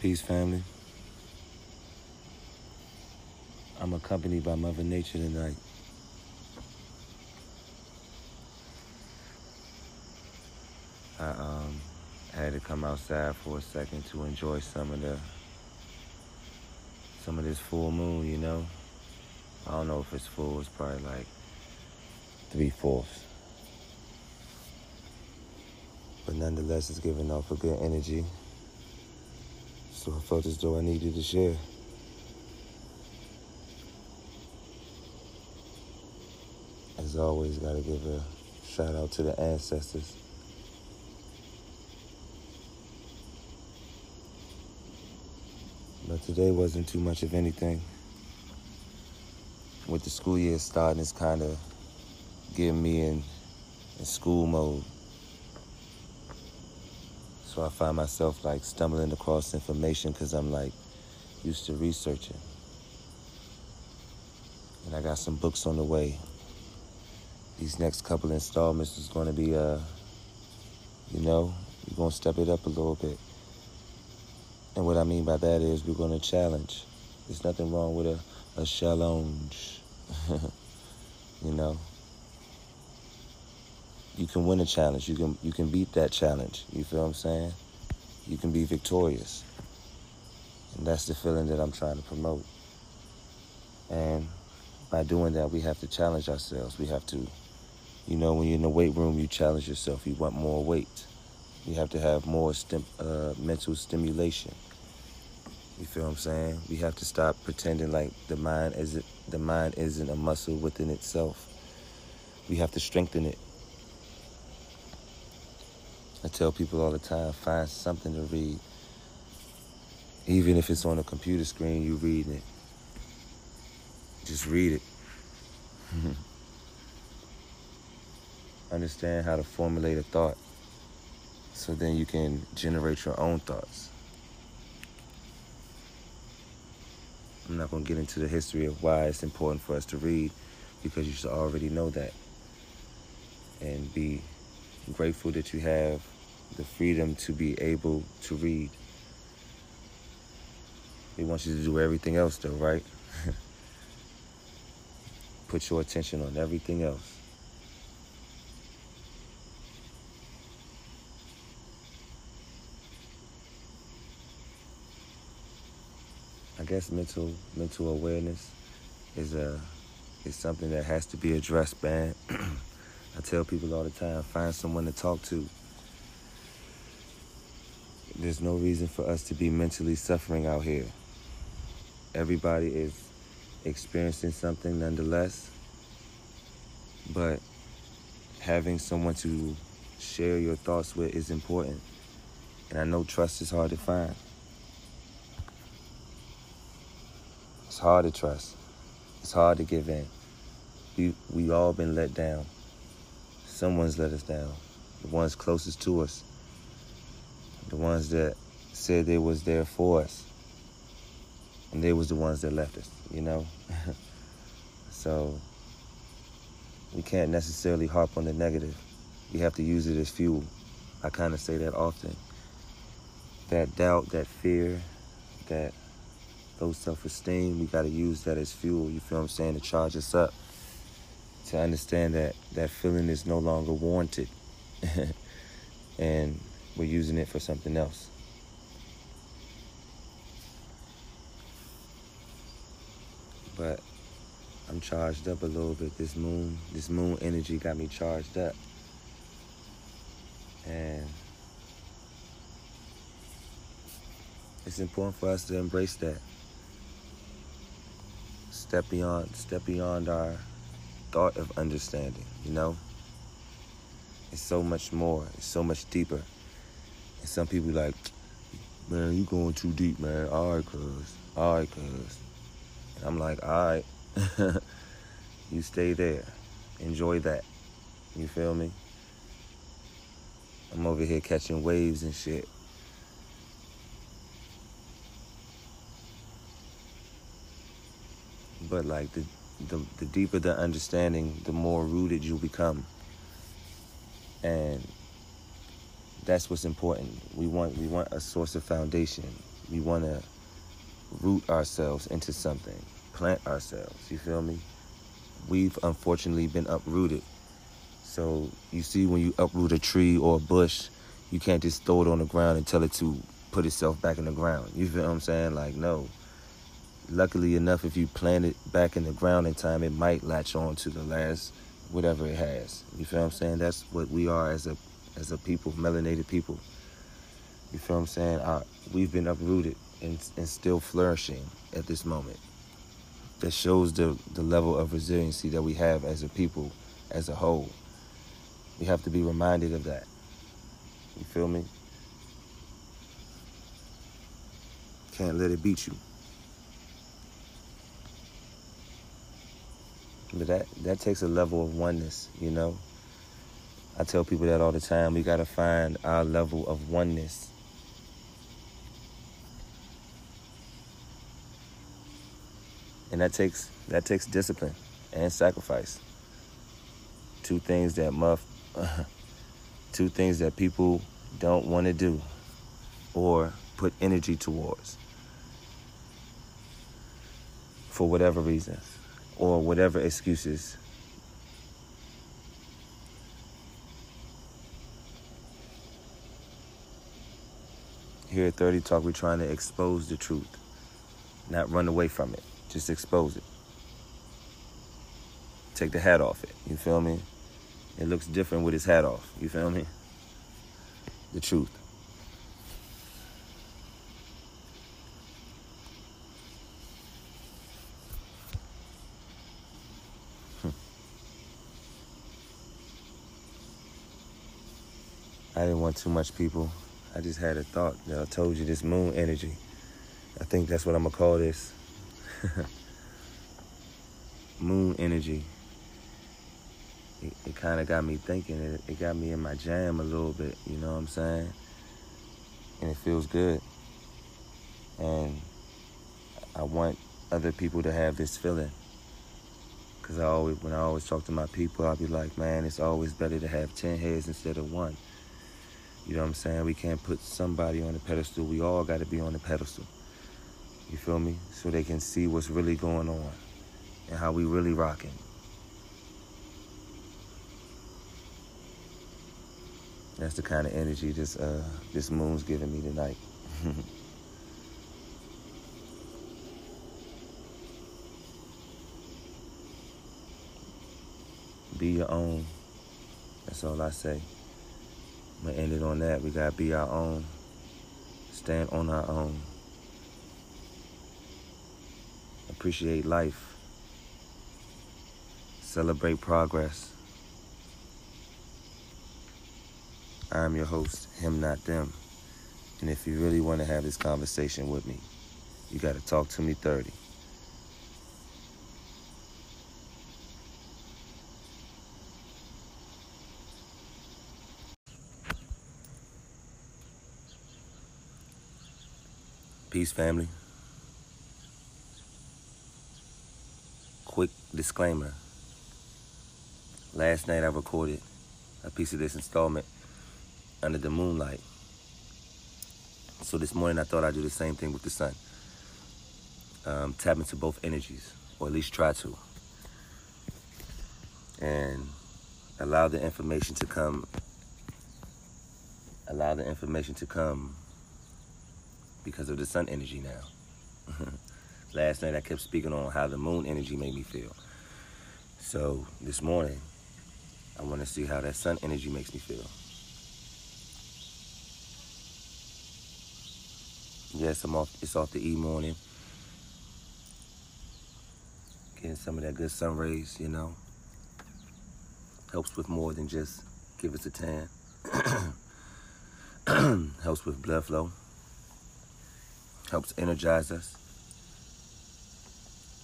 Peace, family. I'm accompanied by Mother Nature tonight. I um had to come outside for a second to enjoy some of the some of this full moon, you know. I don't know if it's full, it's probably like three fourths. But nonetheless it's giving off a good energy. So I felt as though I needed to share. As always, gotta give a shout out to the ancestors. But today wasn't too much of anything. With the school year starting, it's kind of getting me in, in school mode. So I find myself like stumbling across information because I'm like used to researching. And I got some books on the way. These next couple installments is going to be, uh, you know, we're going to step it up a little bit. And what I mean by that is we're going to challenge. There's nothing wrong with a, a challenge. you know? You can win a challenge. You can you can beat that challenge. You feel what I'm saying? You can be victorious. And that's the feeling that I'm trying to promote. And by doing that, we have to challenge ourselves. We have to, you know, when you're in the weight room, you challenge yourself. You want more weight. You have to have more stim- uh, mental stimulation. You feel what I'm saying? We have to stop pretending like the mind isn't the mind isn't a muscle within itself. We have to strengthen it. I tell people all the time, find something to read. Even if it's on a computer screen, you reading it. Just read it. Understand how to formulate a thought so then you can generate your own thoughts. I'm not going to get into the history of why it's important for us to read because you should already know that. And be grateful that you have the freedom to be able to read. They want you to do everything else, though, right? Put your attention on everything else. I guess mental mental awareness is a is something that has to be addressed, man. I tell people all the time, find someone to talk to. There's no reason for us to be mentally suffering out here. Everybody is experiencing something nonetheless. But having someone to share your thoughts with is important. And I know trust is hard to find. It's hard to trust. It's hard to give in. We we all been let down. Someone's let us down. The ones closest to us. The ones that said they was there for us. And they was the ones that left us, you know? so we can't necessarily harp on the negative. We have to use it as fuel. I kind of say that often. That doubt, that fear, that low self-esteem, we got to use that as fuel, you feel I'm saying, to charge us up. To understand that that feeling is no longer warranted. and we're using it for something else. But I'm charged up a little bit. This moon, this moon energy got me charged up. And it's important for us to embrace that step beyond step beyond our thought of understanding you know it's so much more it's so much deeper some people like man you going too deep man. All right cuz. All right cuz. I'm like all right. You stay there. Enjoy that. You feel me? I'm over here catching waves and shit. But like the, the the deeper the understanding, the more rooted you become. And that's what's important. We want we want a source of foundation. We want to root ourselves into something, plant ourselves. You feel me? We've unfortunately been uprooted. So you see, when you uproot a tree or a bush, you can't just throw it on the ground and tell it to put itself back in the ground. You feel what I'm saying? Like, no. Luckily enough, if you plant it back in the ground in time, it might latch on to the last whatever it has. You feel what I'm saying? That's what we are as a as a people, melanated people. You feel what I'm saying? We've been uprooted and, and still flourishing at this moment. That shows the, the level of resiliency that we have as a people, as a whole. We have to be reminded of that. You feel me? Can't let it beat you. But that, that takes a level of oneness, you know? I tell people that all the time. We got to find our level of oneness. And that takes that takes discipline and sacrifice. Two things that muff two things that people don't want to do or put energy towards for whatever reasons or whatever excuses here at 30 Talk, we're trying to expose the truth, not run away from it. Just expose it. Take the hat off it. You feel me? It looks different with his hat off. You feel me? The truth. Hmm. I didn't want too much people. I just had a thought. Know, I told you this moon energy. I think that's what I'm gonna call this. moon energy. It, it kind of got me thinking. It, it got me in my jam a little bit. You know what I'm saying? And it feels good. And I want other people to have this feeling. Cause I always, when I always talk to my people, I'll be like, man, it's always better to have ten heads instead of one. You know what I'm saying? We can't put somebody on the pedestal. We all got to be on the pedestal. You feel me? So they can see what's really going on and how we really rocking. That's the kind of energy this uh, this moon's giving me tonight. be your own. That's all I say. I'm gonna end it on that. We gotta be our own. Stand on our own. Appreciate life. Celebrate progress. I'm your host, him not them. And if you really want to have this conversation with me, you got to talk to me 30. Peace, family. Quick disclaimer. Last night I recorded a piece of this installment under the moonlight. So this morning I thought I'd do the same thing with the sun. Um, tap into both energies, or at least try to. And allow the information to come. Allow the information to come because of the sun energy now. Last night I kept speaking on how the moon energy made me feel. So this morning, I want to see how that sun energy makes me feel. Yes, I'm off. It's off the E morning. Getting some of that good sun rays, you know. Helps with more than just give us a tan. Helps with blood flow helps energize us.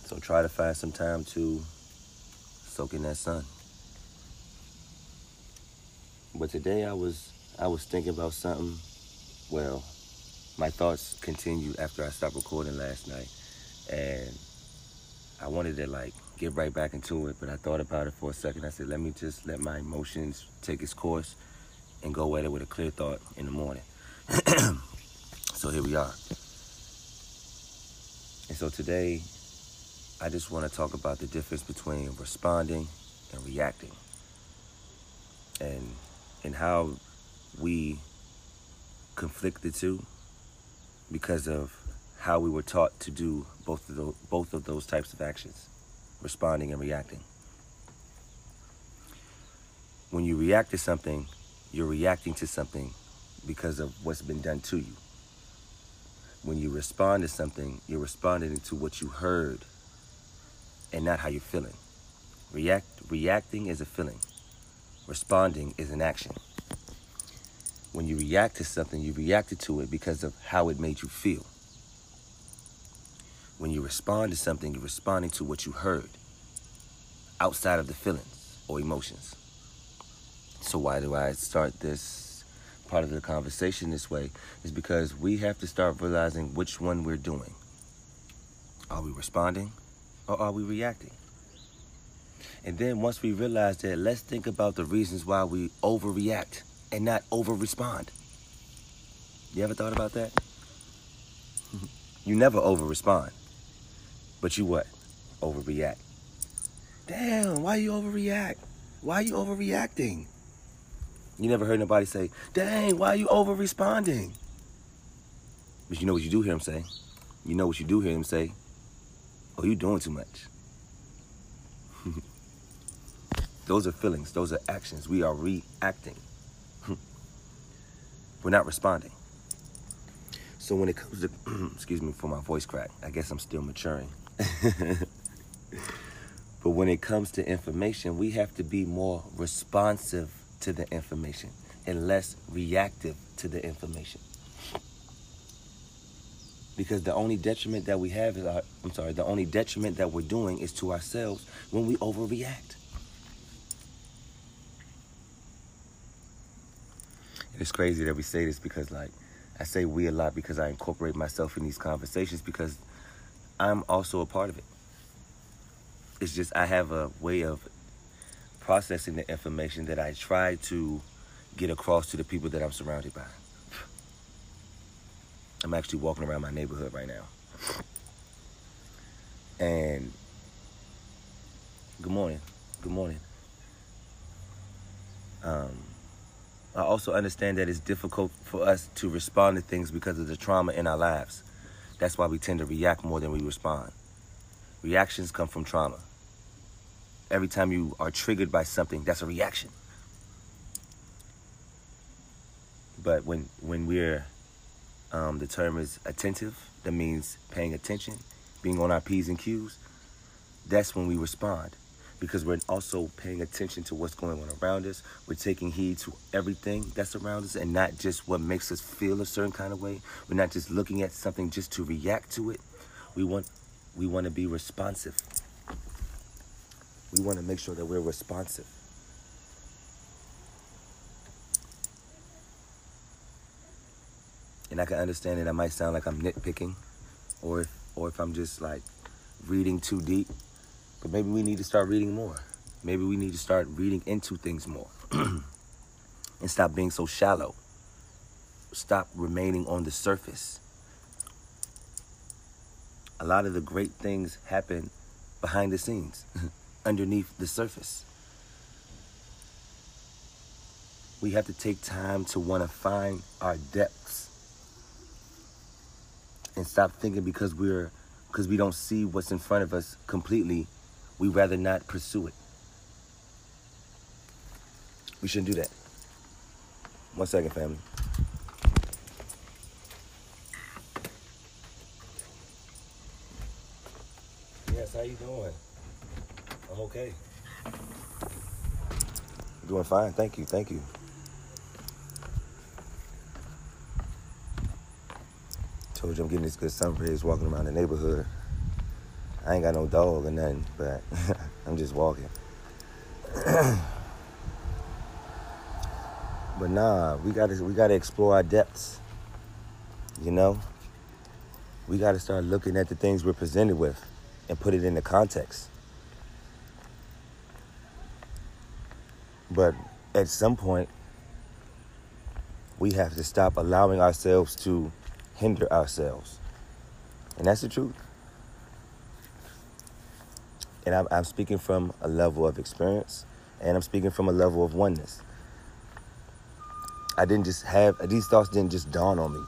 So try to find some time to soak in that sun. But today I was I was thinking about something. Well, my thoughts continued after I stopped recording last night, and I wanted to like get right back into it. But I thought about it for a second. I said, let me just let my emotions take its course and go at it with a clear thought in the morning. so here we are. And so today, I just want to talk about the difference between responding and reacting. And and how we conflict the two because of how we were taught to do both of those, both of those types of actions, responding and reacting. When you react to something, you're reacting to something because of what's been done to you. When you respond to something, you're responding to what you heard and not how you're feeling. React, reacting is a feeling. Responding is an action. When you react to something, you reacted to it because of how it made you feel. When you respond to something, you're responding to what you heard outside of the feelings or emotions. So why do I start this part of the conversation this way? Is because we have to start realizing which one we're doing. Are we responding or are we reacting? And then once we realize that, let's think about the reasons why we overreact and not over-respond. You ever thought about that? you never over-respond. But you what? Overreact. Damn, why you overreact? Why are you overreacting? You never heard nobody say, dang, why are you over responding? But you know what you do hear him say? You know what you do hear him say? Oh, you doing too much. those are feelings, those are actions. We are reacting. We're not responding. So when it comes to, excuse me for my voice crack, I guess I'm still maturing. but when it comes to information, we have to be more responsive to the information and less reactive to the information. Because the only detriment that we have is our, I'm sorry, the only detriment that we're doing is to ourselves when we overreact. It's crazy that we say this because like I say we a lot because I incorporate myself in these conversations because I'm also a part of it. It's just I have a way of processing the information that I try to get across to the people that I'm surrounded by. I'm actually walking around my neighborhood right now. And good morning. Good morning. Um, I also understand that it's difficult for us to respond to things because of the trauma in our lives. That's why we tend to react more than we respond. Reactions come from trauma every time you are triggered by something, that's a reaction. But when when we're um, the term is attentive, that means paying attention, being on our P's and Q's. That's when we respond because we're also paying attention to what's going on around us. We're taking heed to everything that's around us and not just what makes us feel a certain kind of way. We're not just looking at something just to react to it. We want we want to be responsive we want to make sure that we're responsive. And I can understand that I might sound like I'm nitpicking or if, or if I'm just like reading too deep. But maybe we need to start reading more. Maybe we need to start reading into things more and stop being so shallow. Stop remaining on the surface. A lot of the great things happen behind the scenes. underneath the surface. We have to take time to want to find our depths and stop thinking because we're because we don't see what's in front of us completely, we rather not pursue it. We shouldn't do that. One second, family. Yes, how you doing? I'm okay. Doing fine. Thank you. Thank you. Told you I'm getting this good sun rays walking around the neighborhood. I ain't got no dog or nothing, but I'm just walking. but nah, we gotta we gotta explore our depths. You know? We gotta start looking at the things we're presented with and put it into context. But at some point, we have to stop allowing ourselves to hinder ourselves. And that's the truth. And I'm, I'm speaking from a level of experience and I'm speaking from a level of oneness. I didn't just have, these thoughts didn't just dawn on me.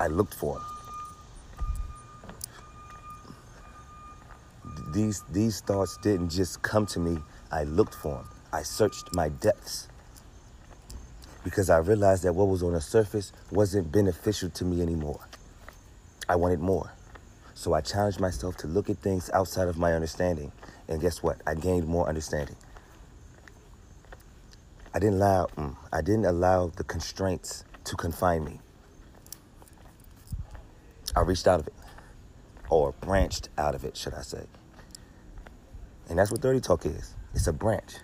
I looked for them. These, these thoughts didn't just come to me. I looked for them. I searched my depths because I realized that what was on the surface wasn't beneficial to me anymore. I wanted more. So I challenged myself to look at things outside of my understanding. And guess what? I gained more understanding. I didn't allow mm, I didn't allow the constraints to confine me. I reached out of it or branched out of it, should I say. And that's what 30 talk is. It's a branch.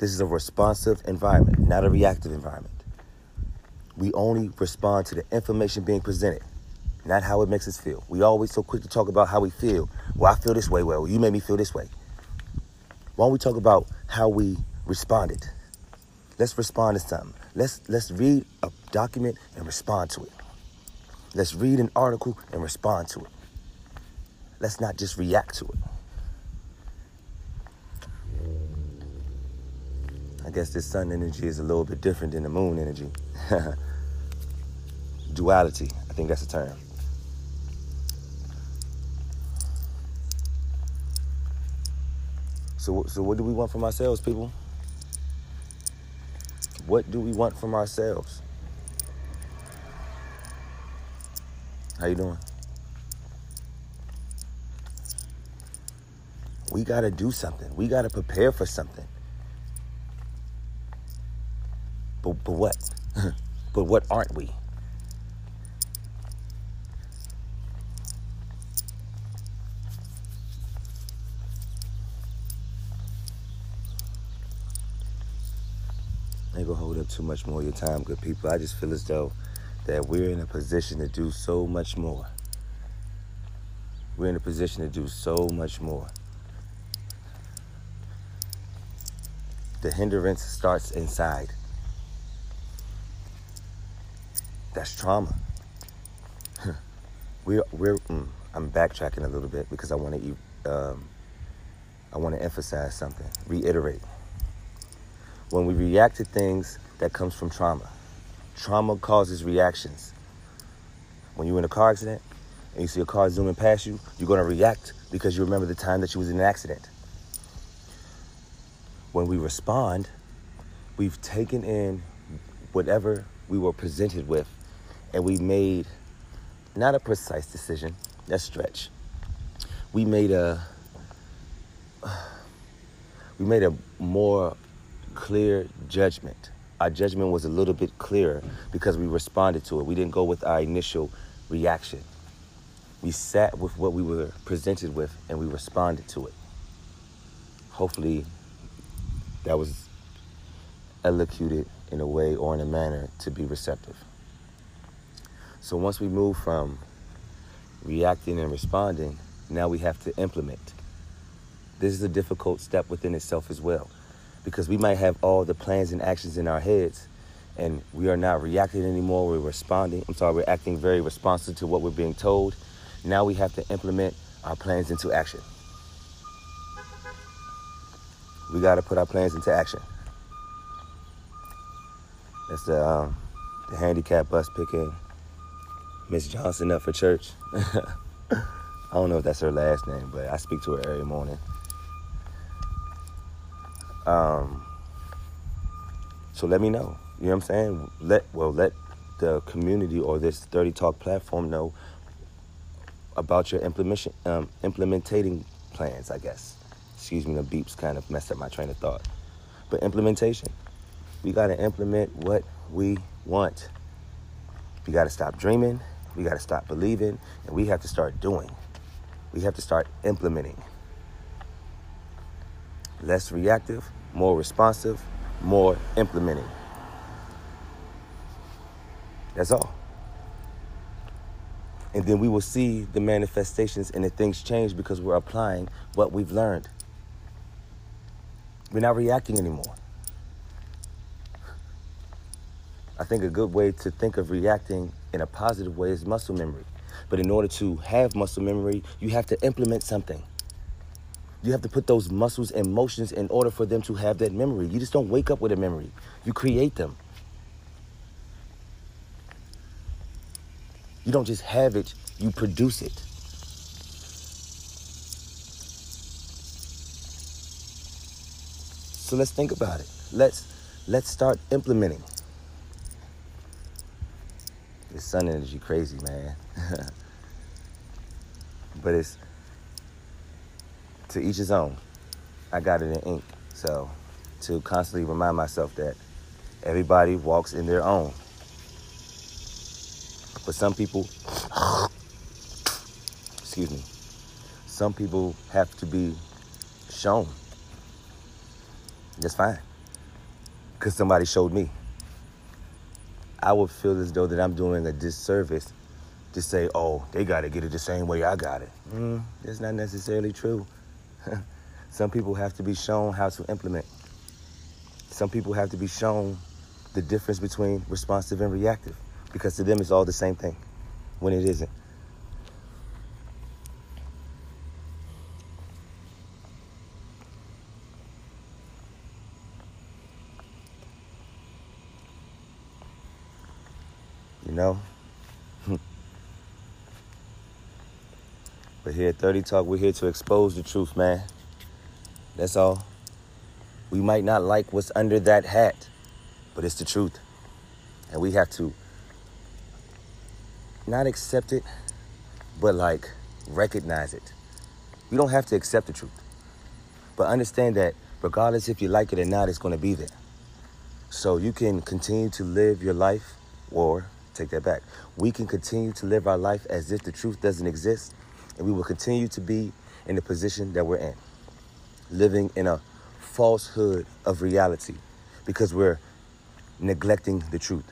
This is a responsive environment, not a reactive environment. We only respond to the information being presented, not how it makes us feel. We always so quick to talk about how we feel. Well, I feel this way. Well, you made me feel this way. Why don't we talk about how we responded? Let's respond to something. Let's let's read a document and respond to it. Let's read an article and respond to it. Let's not just react to it. I guess this sun energy is a little bit different than the moon energy. Duality, I think that's the term. So, so what do we want from ourselves, people? What do we want from ourselves? How you doing? We got to do something. We got to prepare for something. But, but what? but what aren't we? Ain't gonna hold up too much more of your time, good people. I just feel as though that we're in a position to do so much more. We're in a position to do so much more. The hindrance starts inside. That's trauma. we're we're. Mm, I'm backtracking a little bit because I want to. Um, I want to emphasize something. Reiterate. When we react to things, that comes from trauma. Trauma causes reactions. When you're in a car accident and you see a car zooming past you, you're going to react because you remember the time that you was in an accident. When we respond, we've taken in whatever we were presented with and we made not a precise decision, that's stretch. We made a we made a more clear judgment. Our judgment was a little bit clearer because we responded to it. We didn't go with our initial reaction. We sat with what we were presented with and we responded to it. Hopefully, that was elocuted in a way or in a manner to be receptive. So once we move from reacting and responding, now we have to implement. This is a difficult step within itself as well because we might have all the plans and actions in our heads and we are not reacting anymore, we're responding. I'm sorry, we're acting very responsive to what we're being told. Now we have to implement our plans into action. We got to put our plans into action. That's the, um, the handicap bus picking Miss Johnson up for church. I don't know if that's her last name, but I speak to her every morning. Um, so let me know. You know what I'm saying? Let well let the community or this 30 Talk platform know about your implementation um, implementing plans. I guess. Excuse me, the beeps kind of messed up my train of thought. But implementation, we got to implement what we want. We got to stop dreaming we got to stop believing and we have to start doing. We have to start implementing. Less reactive, more responsive, more implementing. That's all. And then we will see the manifestations and the things change because we're applying what we've learned. We're not reacting anymore. I think a good way to think of reacting in a positive way is muscle memory. But in order to have muscle memory, you have to implement something. You have to put those muscles and motions in order for them to have that memory. You just don't wake up with a memory. You create them. You don't just have it, you produce it. So let's think about it. Let's let's start implementing. This sun energy crazy, man. but it's to each his own. I got it in ink. So to constantly remind myself that everybody walks in their own. But some people, excuse me, some people have to be shown. That's fine. Because somebody showed me. I would feel as though that I'm doing a disservice to say, oh, they got to get it the same way I got it. Mm, that's not necessarily true. Some people have to be shown how to implement. Some people have to be shown the difference between responsive and reactive because to them it's all the same thing when it isn't. You know? but here at 30 Talk, we're here to expose the truth, man. That's all. We might not like what's under that hat, but it's the truth. And we have to not accept it, but like recognize it. You don't have to accept the truth, but understand that regardless if you like it or not, it's going to be there. So you can continue to live your life or take that back. We can continue to live our life as if the truth doesn't exist, and we will continue to be in the position that we're in, living in a falsehood of reality because we're neglecting the truth.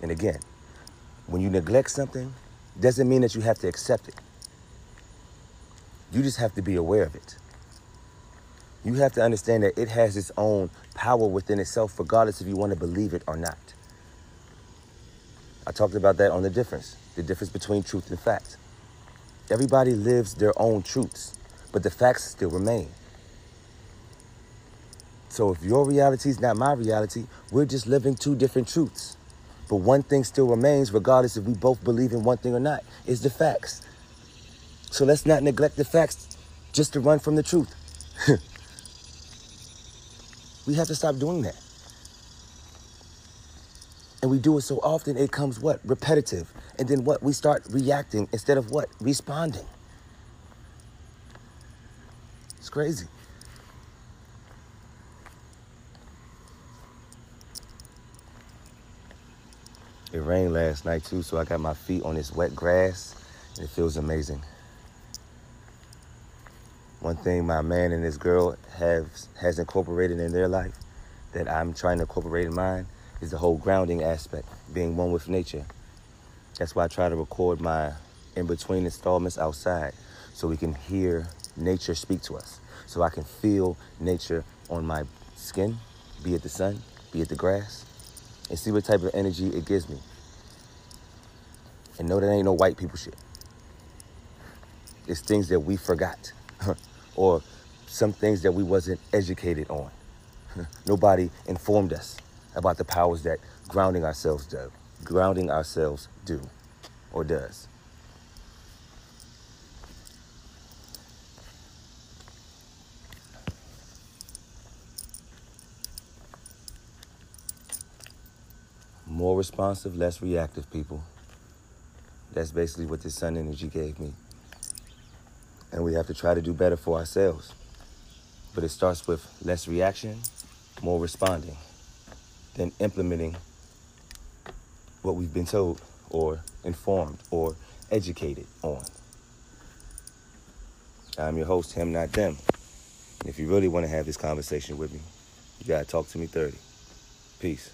And again, when you neglect something, doesn't mean that you have to accept it. You just have to be aware of it. You have to understand that it has its own power within itself, regardless if you want to believe it or not. I talked about that on the difference, the difference between truth and fact. Everybody lives their own truths, but the facts still remain. So if your reality is not my reality, we're just living two different truths. But one thing still remains, regardless if we both believe in one thing or not, is the facts. So let's not neglect the facts just to run from the truth. we have to stop doing that. And we do it so often, it comes what? Repetitive. And then what? We start reacting instead of what? Responding. It's crazy. It rained last night too, so I got my feet on this wet grass, and it feels amazing. One thing my man and his girl have has incorporated in their life that I'm trying to incorporate in mine is the whole grounding aspect, being one with nature. That's why I try to record my in between installments outside so we can hear nature speak to us. So I can feel nature on my skin, be it the sun, be it the grass, and see what type of energy it gives me. And know that ain't no white people shit. It's things that we forgot or some things that we wasn't educated on. Nobody informed us about the powers that grounding ourselves do, grounding ourselves do or does. More responsive, less reactive people. That's basically what this sun energy gave me. And we have to try to do better for ourselves. But it starts with less reaction, more responding than implementing what we've been told or informed or educated on. I'm your host, him, not them. And if you really want to have this conversation with me, you got to talk to me 30. Peace.